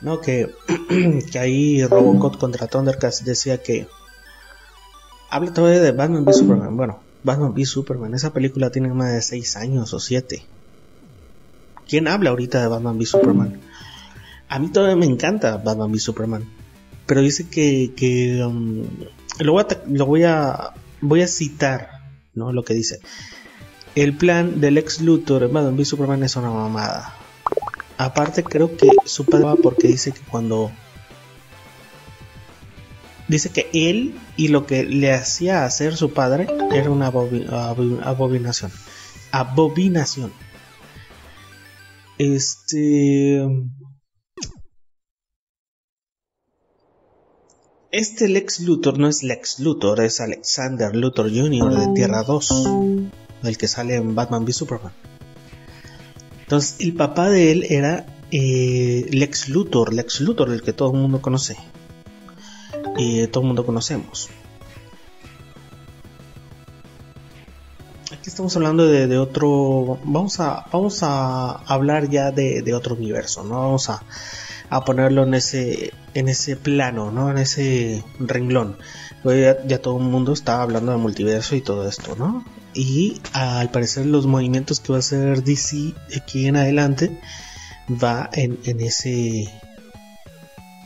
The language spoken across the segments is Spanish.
¿no? Que, que ahí Robocop contra Thundercats decía que habla todavía de Batman v Superman. Bueno, Batman v Superman, esa película tiene más de 6 años o 7. ¿Quién habla ahorita de Batman v Superman? A mí todavía me encanta Batman v Superman. Pero dice que, que um, lo, voy a, lo voy a voy a citar ¿no? lo que dice. El plan del ex Luthor en Batman v Superman es una mamada. Aparte creo que su padre porque dice que cuando dice que él y lo que le hacía hacer su padre era una abominación. Abominación. Este Este Lex Luthor no es Lex Luthor, es Alexander Luthor Jr. de Tierra 2, el que sale en Batman v Superman. Entonces, el papá de él era eh, Lex Luthor, Lex Luthor, el que todo el mundo conoce. Y todo el mundo conocemos. Aquí estamos hablando de, otro. Vamos a, vamos a hablar ya de, de otro universo, ¿no? Vamos a, a ponerlo en ese, en ese plano, ¿no? En ese renglón. Pues ya, todo el mundo está hablando de multiverso y todo esto, ¿no? Y al parecer los movimientos que va a hacer DC aquí en adelante va en, ese...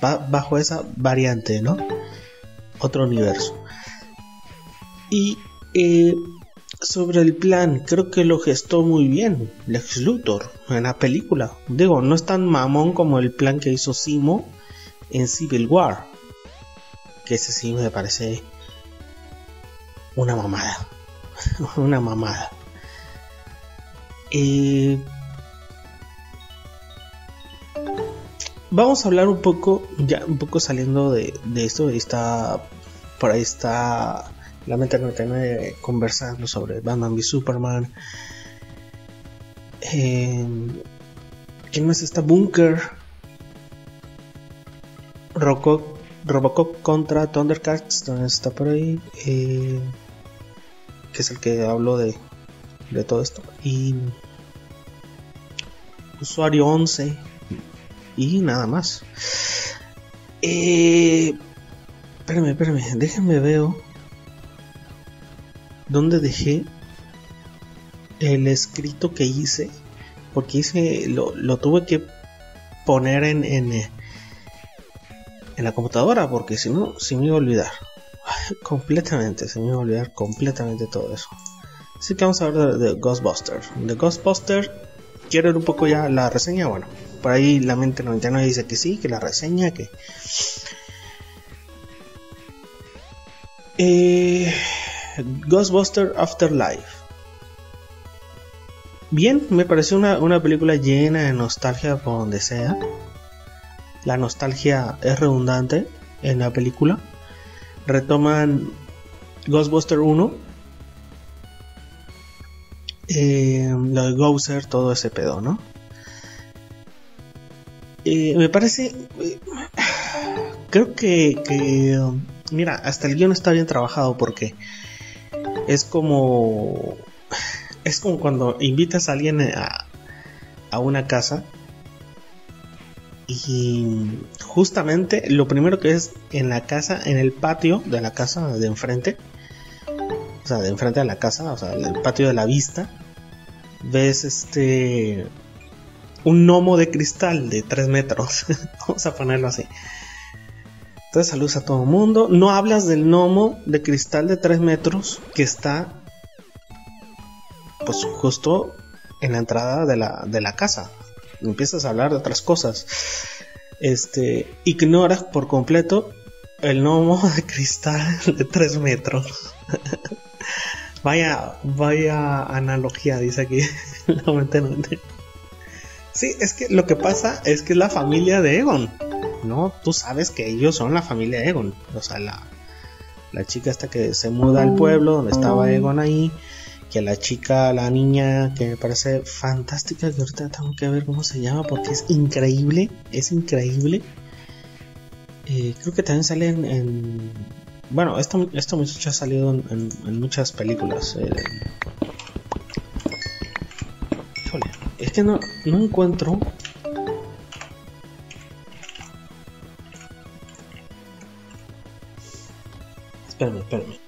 va bajo esa variante, ¿no? Otro universo. Y eh, sobre el plan, creo que lo gestó muy bien Lex Luthor en la película. Digo, no es tan mamón como el plan que hizo Simo en Civil War. Que ese sí me parece una mamada. una mamada. Eh, vamos a hablar un poco, ya un poco saliendo de, de esto. Está, por ahí está la mente 99 conversando sobre Batman v Superman. Eh, ¿Quién más está? Bunker. Robocop, contra Thundercats, donde está por ahí. Eh, que es el que habló de, de todo esto. Y usuario 11. Y nada más. Eh, espérame, espérame, déjenme veo donde dejé el escrito que hice, porque hice, lo, lo tuve que poner en, en, eh, en, la computadora, porque si no, se me iba a olvidar. Completamente, se me iba a olvidar completamente todo eso. Así que vamos a hablar de, Ghostbuster. De Ghostbuster, quiero ver un poco ya la reseña. Bueno, por ahí la mente 99 dice que sí, que la reseña, que. Eh, Ghostbuster Afterlife. Bien, me pareció una, película llena de nostalgia por donde sea. La nostalgia es redundante en la película. Retoman Ghostbuster 1. Eh, lo de todo ese pedo, ¿no? Eh, me parece. Eh, creo que, que. Mira, hasta el guion está bien trabajado porque es como es como cuando invitas a alguien a, a una casa y justamente lo primero que es en la casa, en el patio de la casa de enfrente, o sea, de enfrente de la casa, o sea, el patio de la vista, ves este un gnomo de cristal de 3 metros, vamos a ponerlo así. Entonces saludos a todo el mundo. No hablas del gnomo de cristal de 3 metros que está pues justo en la entrada de la, de la casa. Empiezas a hablar de otras cosas. Este, ignoras por completo el gnomo de cristal de 3 metros. vaya, vaya analogía, dice aquí. sí, es que lo que pasa es que es la familia de Egon. ¿no? Tú sabes que ellos son la familia Egon. O sea, la, la chica esta que se muda al pueblo donde estaba Egon ahí que la chica, la niña, que me parece fantástica, que ahorita tengo que ver cómo se llama, porque es increíble, es increíble. Eh, creo que también sale en... bueno, esto, esto muchacho ha salido en, muchas películas. Eh. Es que no, no encuentro Espérame, espérame.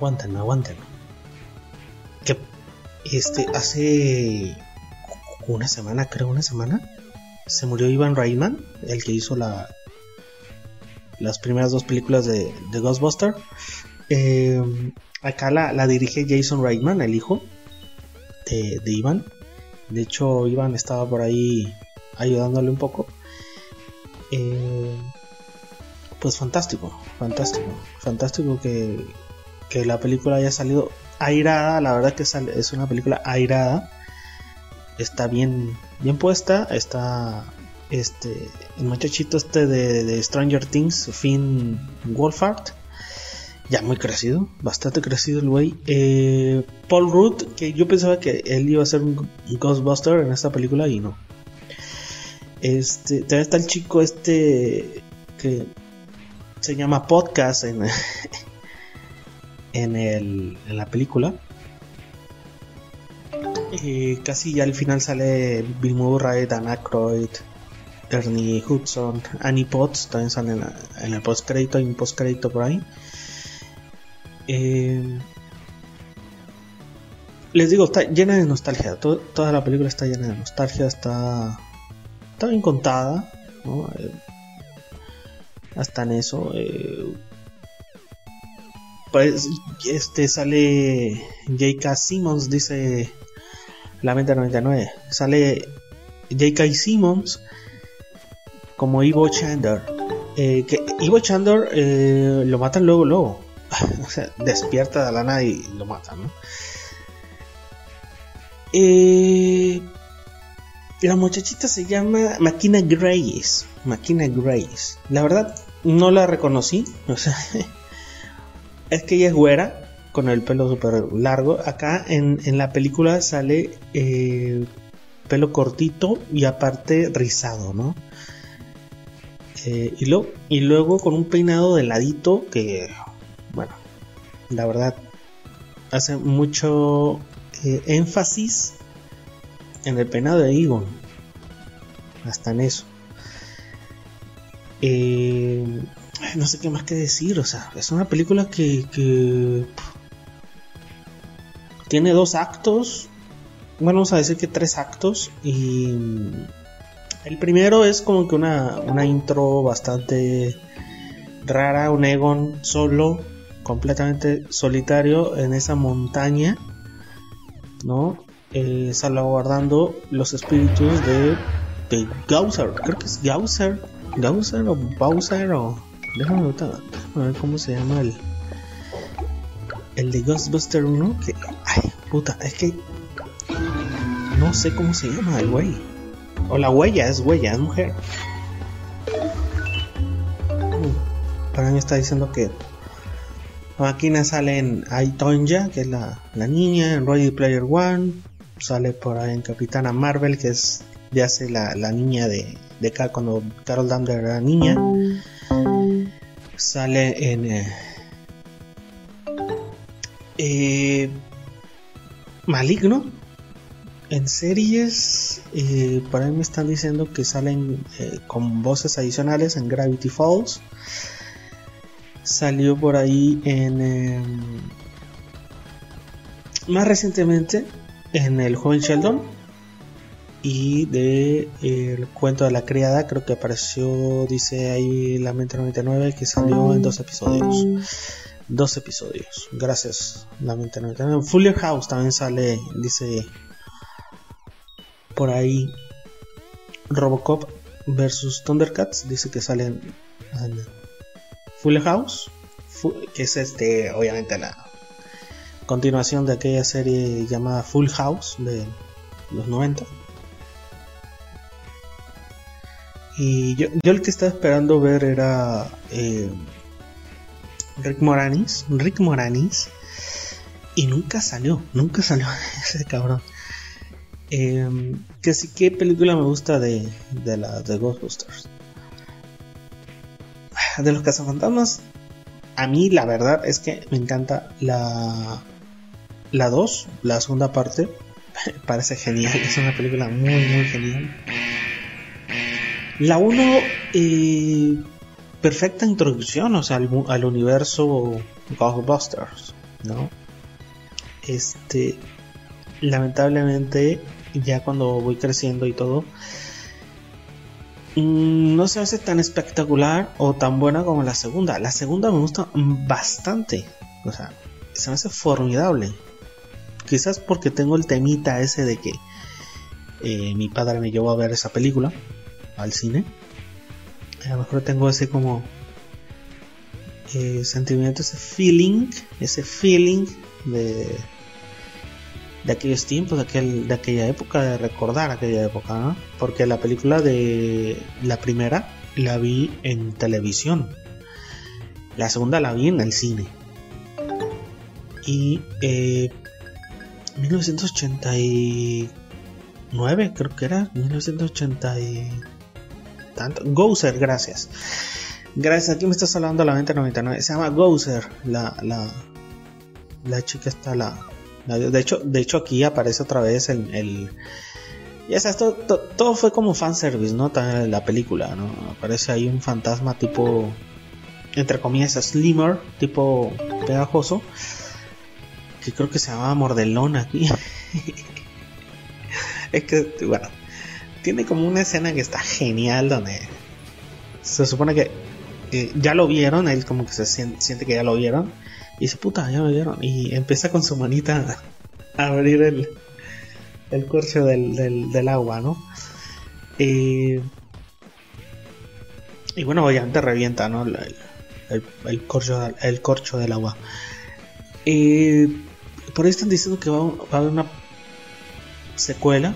Aguanten, aguanten. Que este hace una semana, creo una semana, se murió Ivan Reitman, el que hizo la las primeras dos películas de, de Ghostbuster. Eh, acá la, la, dirige Jason Reitman, el hijo de, de Ivan. De hecho, Ivan estaba por ahí ayudándole un poco. Eh, pues fantástico, fantástico, fantástico que, que, la película haya salido airada. La verdad que es una película airada. Está bien, bien puesta. Está este el muchachito este de, Stranger Things, Finn Wolfhard. Ya muy crecido, bastante crecido el güey. Eh, Paul Rudd, que yo pensaba que él iba a ser un Ghostbuster en esta película y no. Este, también está el chico este que se llama Podcast en, en, el, en la película. Casi ya al final sale Bill Murray, Dan Aykroyd, Ernie Hudson, Annie Potts también salen en, el postcrédito, hay un postcrédito por ahí. Eh, les digo, está llena de nostalgia. toda la película está llena de nostalgia, está, está bien contada. Eh, hasta en eso. Eh, pues este sale J.K. Simmons, dice la 99. Sale J.K. Simmons como Ivo Chandler. Eh, que Ivo Chandler eh, lo matan luego, luego. o sea, despierta de la nada y lo matan. Eh, la muchachita se llama Makina Grace. Makina Grace. La verdad, no la reconocí. O sea, es que ella es güera, con el pelo súper largo. Acá en, en, la película sale pelo cortito y aparte rizado, ¿no? Eh, y, luego con un peinado de ladito que, bueno, la verdad hace mucho eh, énfasis en el peinado de Egon. Hasta en eso. Eh, no sé qué más que decir, o sea, es una película que, que tiene dos actos, bueno, vamos a decir que tres actos y el primero es como que una, una intro bastante rara, un Egon solo, completamente solitario en esa montaña, ¿no? Eh, salvaguardando los espíritus de, de Gausser, creo que es Gausser, Gausser o Bowser o... Déjame ver cómo se llama el... El de Ghostbuster 1, que... Ay, puta, es que... No sé cómo se llama el güey. O la huella, es huella, es mujer. Para mí está diciendo que aquí sale en Aitonja, que es la, niña, en Ready Player One. Sale por ahí en Capitana Marvel, que es ya hace la, niña de, de cuando Carol Danvers era niña. Sale en eh, eh, Maligno, en series, eh, por ahí me están diciendo que salen eh, con voces adicionales en Gravity Falls. Salió por ahí en. Em, más recientemente en El joven Sheldon. Y de El cuento de la criada, creo que apareció, dice ahí la mente 99, que salió en dos episodios. Dos episodios. Gracias, la mente 99. Fuller House también sale, dice por ahí Robocop versus Thundercats dice que salen en Full House que es este obviamente la continuación de aquella serie llamada Full House de los 90 y yo, el que estaba esperando ver era eh, Rick Moranis Rick Moranis y nunca salió nunca salió ese cabrón eh, que sí, ¿qué película me gusta de, de la de Ghostbusters? De los cazafantasmas, a mí la verdad es que me encanta la la 2, la segunda parte. parece genial, es una película muy muy genial. La 1, eh, perfecta introducción, o sea, al, universo Ghostbusters, ¿no? Este, lamentablemente, ya cuando voy creciendo y todo, mm, no se hace tan espectacular o tan buena como la segunda. La segunda me gusta bastante, o sea, se me hace formidable. Quizás porque tengo el temita ese de que eh, mi padre me llevó a ver esa película al cine. A lo mejor tengo ese como eh, sentimiento, ese feeling, ese feeling de, de aquellos tiempos, de, aquel, de aquella época, de recordar aquella época, Porque la película de la primera la vi en televisión, la segunda la vi en el cine. Y eh, 1989 creo que era, 1980 tanto. Gozer, gracias. Gracias, aquí me estás hablando la 2099. Se llama Gozer, la, la, la chica está la, de hecho, de hecho aquí aparece otra vez el, el ya sabes, todo, todo, fue como fanservice, ¿no? También la película, ¿no? Aparece ahí un fantasma tipo, entre comillas, slimmer, tipo pegajoso, que creo que se llama Mordelón aquí. es que, bueno, tiene como una escena que está genial donde se supone que eh, ya lo vieron, él como que se siente, que ya lo vieron y dice, puta, ya lo vieron y empieza con su manita a abrir el, el corcho del, agua, ¿no? y bueno, obviamente revienta, ¿no? El, corcho, el corcho del agua. por ahí están diciendo que va, va a haber una secuela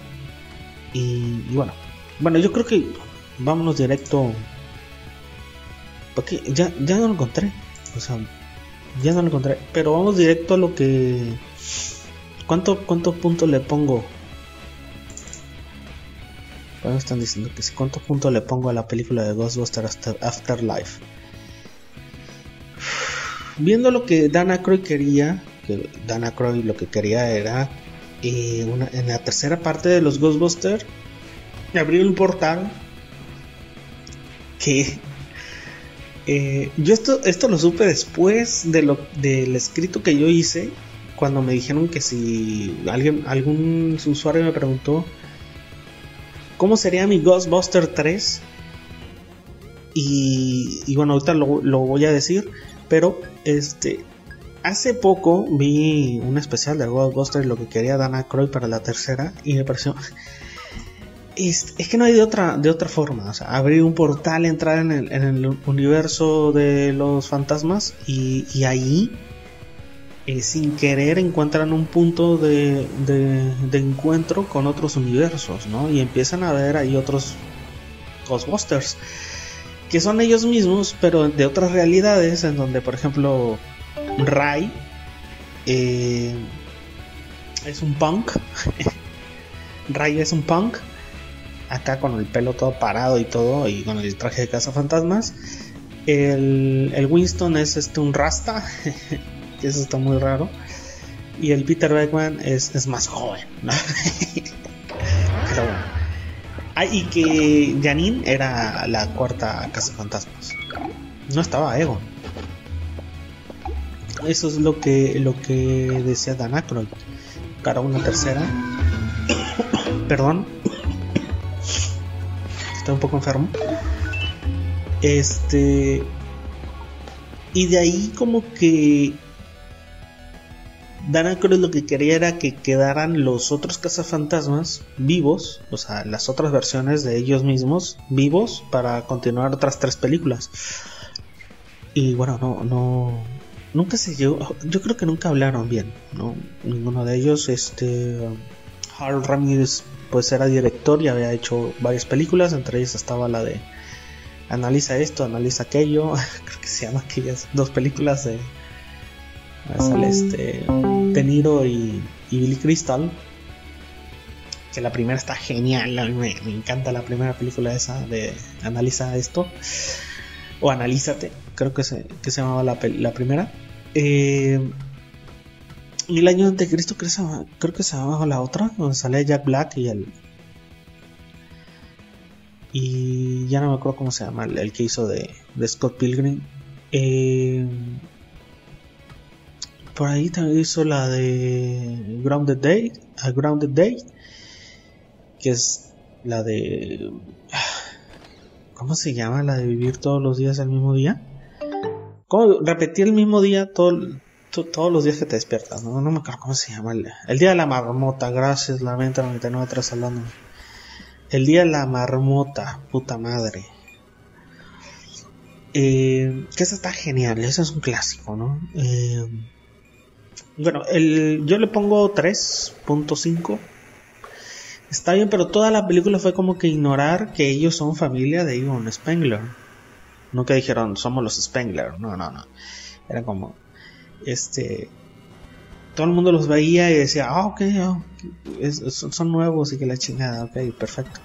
y, bueno, bueno, yo creo que vámonos directo. Porque ya, ya no lo encontré. O sea, ya no lo encontré. Pero vamos directo a lo que. ¿Cuánto, ¿Cuántos puntos le pongo? Están diciendo que cuántos puntos le pongo a la película de Ghostbusters Afterlife. Viendo lo que Dana Croy quería, que Dana Croy lo que quería era en la tercera parte de los Ghostbusters abrió un portal que eh, yo esto, esto lo supe después de lo, del escrito que yo hice cuando me dijeron que si alguien algún usuario me preguntó cómo sería mi Ghostbuster 3 y, bueno ahorita lo, voy a decir pero este Hace poco vi un especial de Ghostbusters, lo que quería Dana Croy para la tercera, y me pareció. Es, que no hay de otra, de otra forma. O sea, abrir un portal, entrar en el, universo de los fantasmas, y, ahí, eh, sin querer, encuentran un punto de, de, encuentro con otros universos, ¿no? Y empiezan a ver ahí otros Ghostbusters que son ellos mismos, pero de otras realidades, en donde, por ejemplo, Ray eh, es un punk. Ray es un punk. Acá con el pelo todo parado y todo. Y con el traje de cazafantasmas. El, el Winston es este un rasta. eso está muy raro. Y el Peter Beckman es, más joven. Pero bueno. Ah, y que Janine era la cuarta cazafantasmas. No estaba Egon. Eso es lo que, lo que decía Dan Aykroyd. Para una tercera. Perdón. Estoy un poco enfermo. Este. Y de ahí como que Dan Aykroyd lo que quería era que quedaran los otros cazafantasmas vivos, o sea, las otras versiones de ellos mismos vivos para continuar otras tres películas. Y bueno, no, no, nunca se llegó, yo creo que nunca hablaron bien, ¿no? Ninguno de ellos, este, Harold Ramirez, pues era director y había hecho varias películas, entre ellas estaba la de Analiza esto, analiza aquello, creo que se llama aquellas dos películas de sale este De Niro y, Billy Crystal que la primera está genial, me, encanta la primera película esa de Analiza esto o Analízate, creo que se, que se llamaba la, la primera eh, y el año de Cristo creo, que se llama la otra, donde sale Jack Black y el. y ya no me acuerdo cómo se llama el, que hizo de, Scott Pilgrim. Eh, por ahí también hizo la de Grounded Day, a Grounded Day, que es la de ¿cómo se llama? La de vivir todos los días el mismo día. ¿Cómo repetir el mismo día todo, todos los días que te despiertas? No, me acuerdo cómo se llama. El, día de la marmota, gracias, la venta 99 atrás hablando. El día de la marmota, puta madre. Eh, que esa está genial, ese es un clásico, ¿no? Eh, bueno, el, yo le pongo 3.5. Está bien, pero toda la película fue como que ignorar que ellos son familia de Ivan Spengler. Que dijeron, somos los Spengler. No, no, no. Era como, este, todo el mundo los veía y decía, ah, ok, son nuevos y que la chingada, ok, perfecto.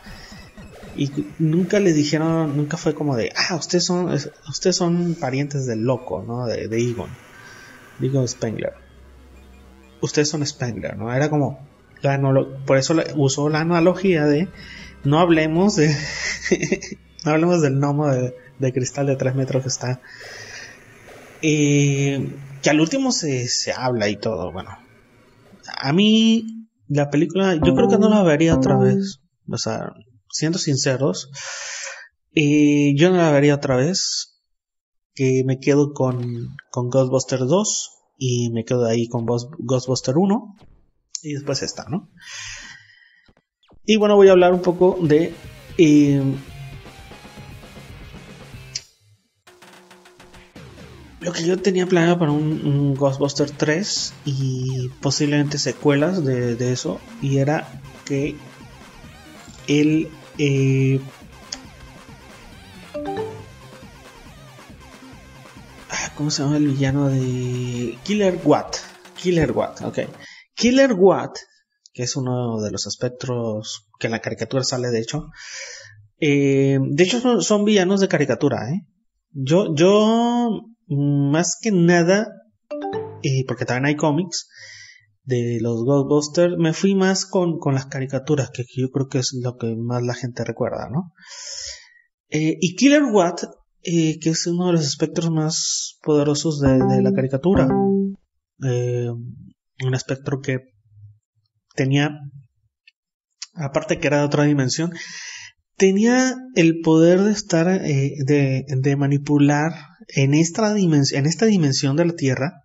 Y nunca le dijeron, nunca fue como de, ah, ustedes son, ustedes son parientes del loco, ¿no? De, de Egon, Egon Spengler. Ustedes son Spengler, ¿no? Era como, por eso usó la analogía de, no hablemos de, hablemos del gnomo de, cristal de 3 metros que está. Que al último se, se habla y todo, bueno. A mí, la película, yo creo que no la vería otra vez. O sea, siendo sinceros, yo no la vería otra vez. Que me quedo con, con Ghostbuster 2 y me quedo ahí con Ghostbuster 1 y después esta, ¿no? Y bueno, voy a hablar un poco de lo que yo tenía planeado para un, Ghostbuster 3 y posiblemente secuelas de, eso y era que el eh, ah, ¿Cómo se llama el villano de Killer Watt? Killer Watt, ok. Killer Watt, que es uno de los espectros que en la caricatura sale, de hecho. Eh, de hecho, son, villanos de caricatura, ¿eh? Yo, yo, más que nada, eh, porque también hay cómics, de los Ghostbusters, me fui más con, las caricaturas, que yo creo que es lo que más la gente recuerda, ¿no? Eh, y Killer Watt, eh, que es uno de los espectros más poderosos de, la caricatura. Un espectro que tenía, aparte que era de otra dimensión, tenía el poder de estar, de, de, manipular en esta, dimensión, en esta dimensión de la Tierra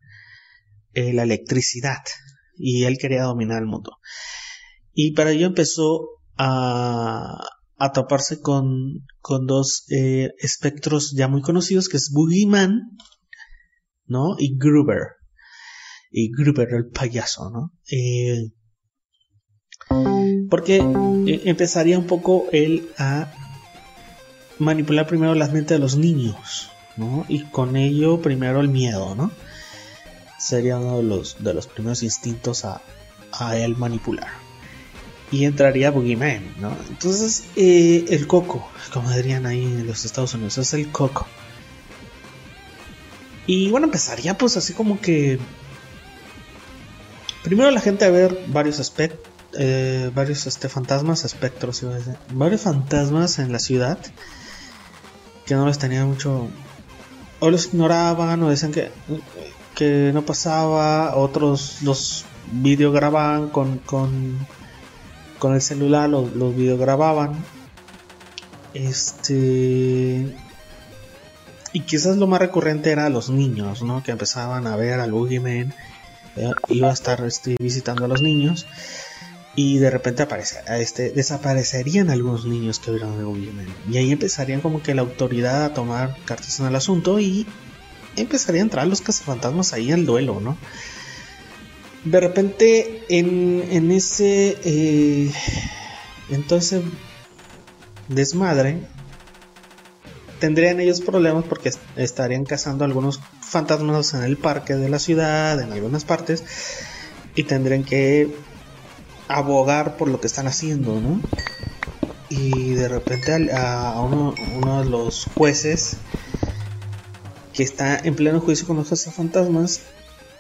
la electricidad y él quería dominar el mundo. Y para ello empezó a, a toparse con, con dos eh, espectros ya muy conocidos, que es Boogeyman, ¿no? Y Gruber. Y Gruber, el payaso, ¿no? Eh, porque eh, empezaría un poco él a manipular primero las mentes de los niños, Y con ello primero el miedo, ¿no? sería uno de los, de los primeros instintos a, a él manipular. Y entraría Boogeyman, ¿no? Entonces, eh, el coco, como dirían ahí en los Estados Unidos, es el coco. Y bueno, empezaría pues así como que... Primero la gente a ver varios aspectos, eh, varios este, fantasmas, espectros, varios fantasmas en la ciudad que no les tenía mucho... O los ignoraban o decían que que no pasaba, otros los videogrababan con, con, con el celular, los, los videogrababan. Este. Y quizás lo más recurrente era los niños, ¿no? Que empezaban a ver al Boogeyman. Eh, iba a estar este, visitando a los niños. Y de repente aparece, este, desaparecerían algunos niños que vieron el Boogeyman. Y ahí empezarían como que la autoridad a tomar cartas en el asunto y empezaría a entrar los cazafantasmas ahí al duelo, ¿no? De repente, en, en ese. Eh, entonces. Desmadre. Tendrían ellos problemas porque estarían cazando algunos fantasmas en el parque de la ciudad, en algunas partes. Y tendrían que abogar por lo que están haciendo, ¿no? Y de repente a, uno, de los jueces que está en pleno juicio con los fantasmas,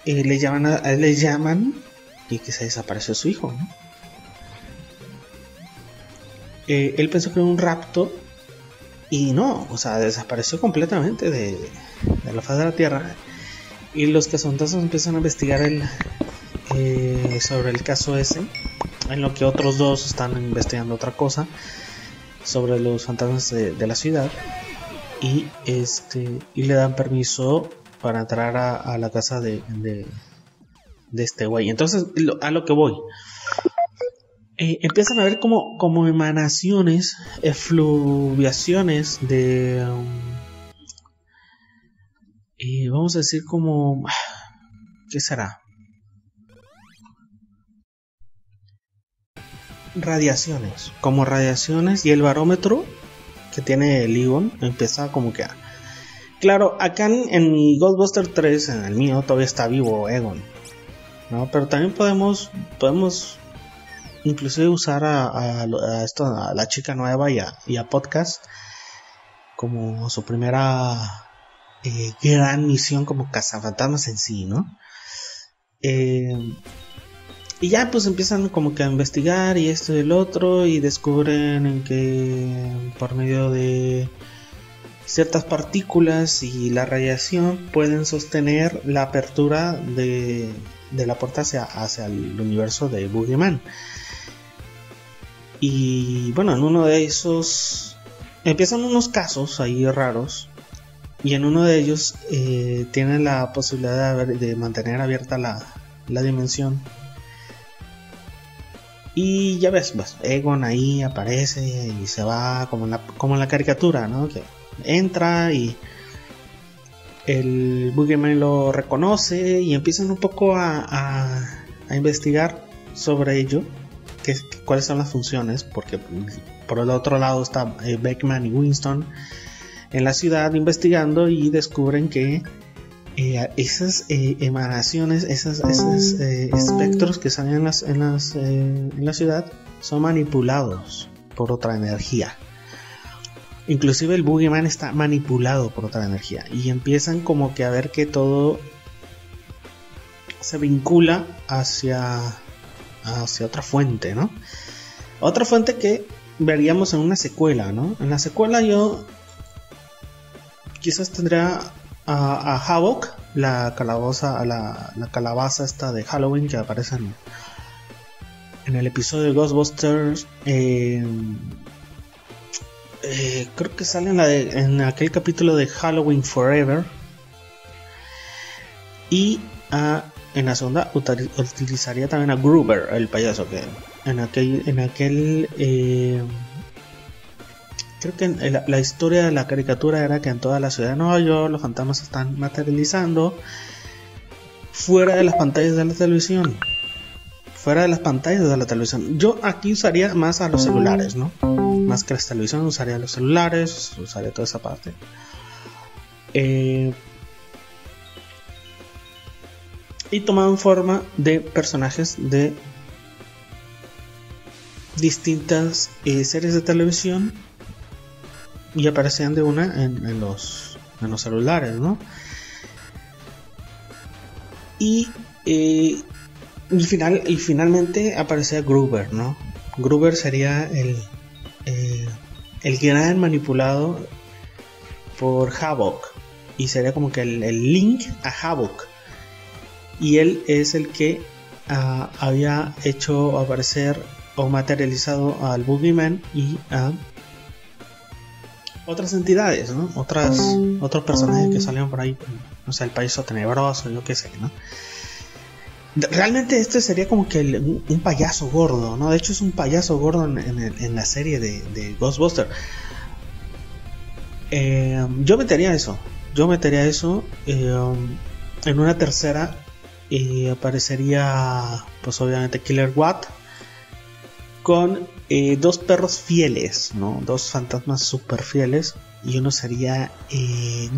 eh, le llaman le llaman y que se desapareció su hijo, ¿no? Eh, él pensó que era un rapto y no, o sea, desapareció completamente de, la faz de la Tierra. Y los cazonazos empiezan a investigar el, eh, sobre el caso ese, en lo que otros dos están investigando otra cosa sobre los fantasmas de, la ciudad y este y le dan permiso para entrar a, la casa de, de, este güey. Entonces, a lo que voy. Eh, empiezan a ver como, como emanaciones, efluviaciones de... Um, vamos a decir como... ¿Qué será? Radiaciones, como radiaciones y el barómetro que tiene el Egon empieza como que a... Claro, acá en, en mi Ghostbuster 3, en el mío, todavía está vivo Egon. ¿no? Pero también podemos, podemos inclusive usar a, esto, a la chica nueva y a, podcast como su primera eh, gran misión como cazafantasmas en sí, ¿no? Eh, y ya pues empiezan como que a investigar y esto y el otro y descubren en que por medio de ciertas partículas y la radiación pueden sostener la apertura de, de la puerta hacia, hacia el universo de Boogeyman. Y bueno, en uno de esos empiezan unos casos ahí raros. Y en uno de ellos eh, tienen la posibilidad de, mantener abierta la, dimensión. Y ya ves, pues, Egon ahí aparece y se va como en la, como la caricatura, ¿no? Que entra y el Boogeyman lo reconoce y empiezan un poco a investigar sobre ello cuáles son las funciones, porque por el otro lado está eh, Beckman y Winston en la ciudad investigando y descubren que eh, esas eh, emanaciones, esos espectros que salen en la ciudad son manipulados por otra energía. Inclusive el Boogeyman está manipulado por otra energía y empiezan como que a ver que todo se vincula hacia hacia otra fuente, ¿no? Otra fuente que veríamos en una secuela, ¿no? En la secuela yo quizás tendría a, a Havoc, la calabaza, la, la, calabaza esta de Halloween que aparece en, el episodio de Ghostbusters. Eh, creo que sale en, en aquel capítulo de Halloween Forever. Y a en la segunda utilizaría también a Gruber, el payaso, que en aquel, en aquel eh, creo que la, historia de la caricatura era que en toda la ciudad de Nueva York los fantasmas se están materializando fuera de las pantallas de la televisión. Fuera de las pantallas de la televisión. Yo aquí usaría más a los celulares, ¿no? Más que las televisiones, usaría los celulares, usaría toda esa parte. Eh, y tomaban forma de personajes de distintas eh, series de televisión y aparecían de una en, los, en los celulares, ¿no? Y, eh, final, y finalmente aparecía Gruber, ¿no? Gruber sería el, eh, el gran manipulado por Havok y sería como que el, el link a Havok y él es el que ah, había hecho aparecer o materializado al Boogeyman y a otras entidades, ¿no? Otras, otros personajes que salieron por ahí, no sé, el país tenebroso, yo qué sé, ¿no? Realmente este sería como que un, payaso gordo, ¿no? De hecho es un payaso gordo en, la serie de, de Ghostbuster. Eh, yo metería eso, yo metería eso eh, en una tercera y aparecería pues obviamente Killer Watt con eh, dos perros fieles, ¿no? Dos fantasmas super fieles y uno sería eh,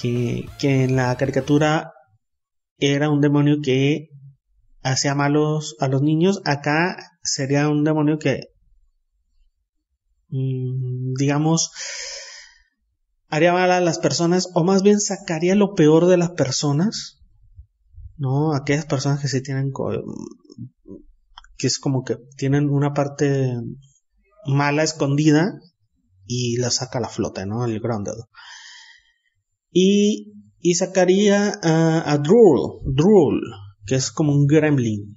que, que en la caricatura era un demonio que hacía malos a los niños. Acá sería un demonio que, mm, digamos, haría mal a las personas, o más bien sacaría lo peor de las personas, ¿no? Aquellas personas que sí tienen, que es como que tienen una parte mala escondida y la saca la flota, ¿no? El Grundle. Y, y sacaría a, a Drool, que es como un gremlin,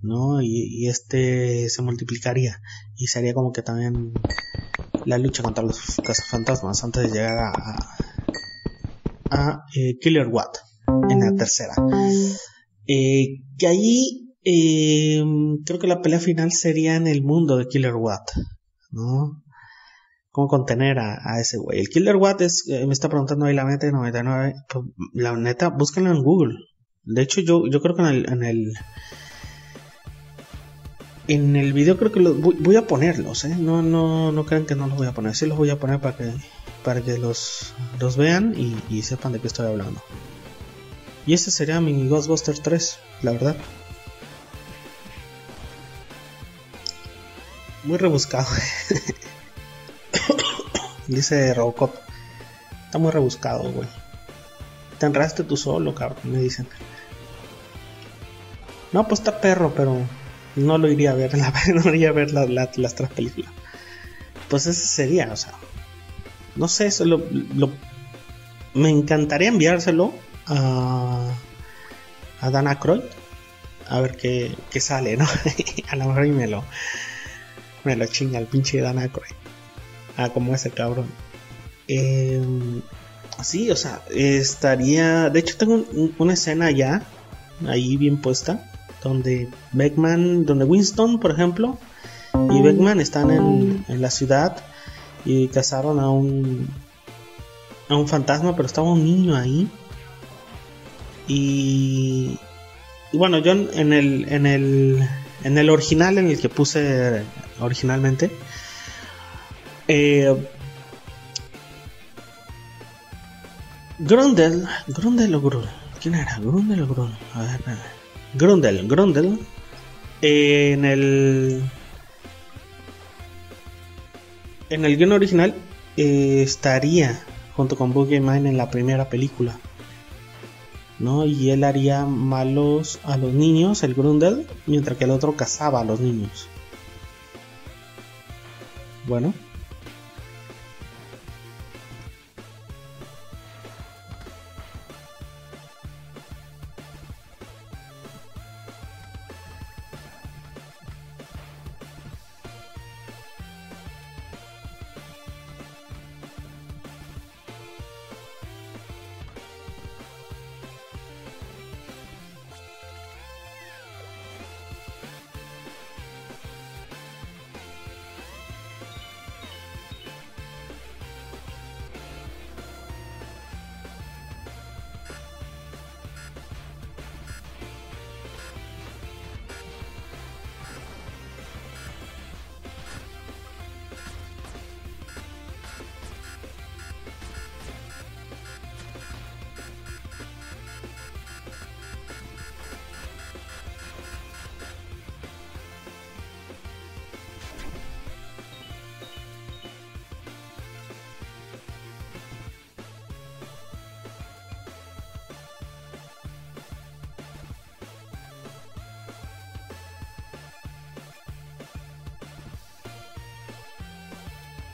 ¿no? Y, este se multiplicaría y sería como que también la lucha contra los fantasmas antes de llegar a, a, eh, Killer Watt en la tercera. Eh, que allí eh, creo que la pelea final sería en el mundo de Killer Watt, ¿no? cómo contener a, ese güey. El Killer Watt es, eh, me está preguntando ahí la meta de 99. Pues, la neta, búsquenlo en Google. De hecho, yo, yo creo que en el, en el, en el video creo que voy, a ponerlos, ¿eh? No, no, no crean que no los voy a poner. Sí los voy a poner para que, para que los, los vean y, y sepan de qué estoy hablando. Y ese sería mi Ghostbusters 3, la verdad. Muy rebuscado. Dice Robocop. Está muy rebuscado, güey. Te enraste tú solo, cabrón, me dicen. No, pues está perro, pero no lo iría a ver, la, no iría a ver las tres películas. Pues ese sería, o sea. No sé, eso lo, me encantaría enviárselo a, a Dan Aykroyd. A ver qué, qué sale, ¿no? a lo mejor y me lo, me lo chinga el pinche Dan Aykroyd. Ah, como ese cabrón. Eh, sí, o sea, estaría. De hecho, tengo una escena ya, ahí bien puesta, donde Beckman, donde Winston, por ejemplo, y Beckman están en, la ciudad y cazaron a un. a un fantasma, pero estaba un niño ahí. Y. Bueno, yo en el, en el, en el original, en el que puse originalmente, eh, Grundel, Grundel o Grul, ¿quién era? Grundel o Grul, a ver, Grundel, Grundel, en el en el guion original eh, estaría junto con Boogie Mine en la primera película. ¿No? Y él haría malos a los niños, el Grundel, mientras que el otro cazaba a los niños. Bueno,